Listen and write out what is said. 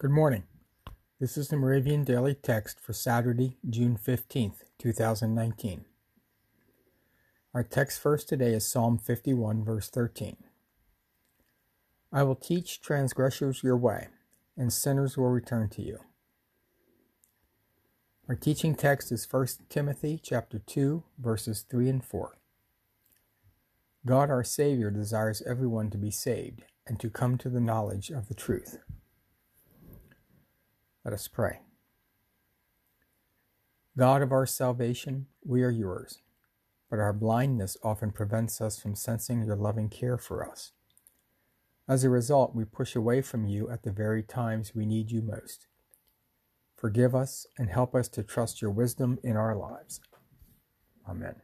Good morning. This is the Moravian Daily Text for Saturday, June 15th, 2019. Our text first today is Psalm 51, verse 13. I will teach transgressors your way, and sinners will return to you. Our teaching text is 1 Timothy chapter 2, verses 3 and 4. God our Savior desires everyone to be saved and to come to the knowledge of the truth. Let us pray. God of our salvation, we are yours, but our blindness often prevents us from sensing your loving care for us. As a result, we push away from you at the very times we need you most. Forgive us and help us to trust your wisdom in our lives. Amen.